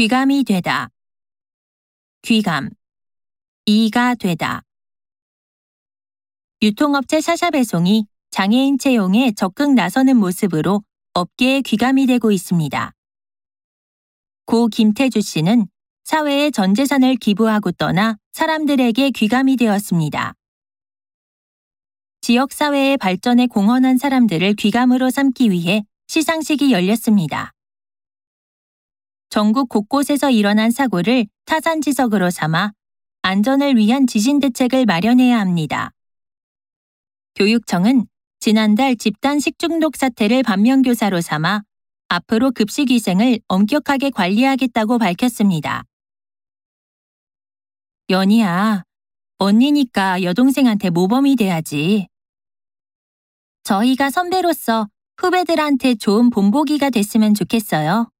귀감이 되다. 귀감. 이가 되다. 유통업체 샤샤배송이 장애인 채용에 적극 나서는 모습으로 업계의 귀감이 되고 있습니다. 고 김태주 씨는 사회에 전 재산을 기부하고 떠나 사람들에게 귀감이 되었습니다. 지역사회의 발전에 공헌한 사람들을 귀감으로 삼기 위해 시상식이 열렸습니다. 전국 곳곳에서 일어난 사고를 타산지석으로 삼아 안전을 위한 지진 대책을 마련해야 합니다. 교육청은 지난달 집단 식중독 사태를 반면교사로 삼아 앞으로 급식 위생을 엄격하게 관리하겠다고 밝혔습니다. 연희야, 언니니까 여동생한테 모범이 돼야지. 저희가 선배로서 후배들한테 좋은 본보기가 됐으면 좋겠어요.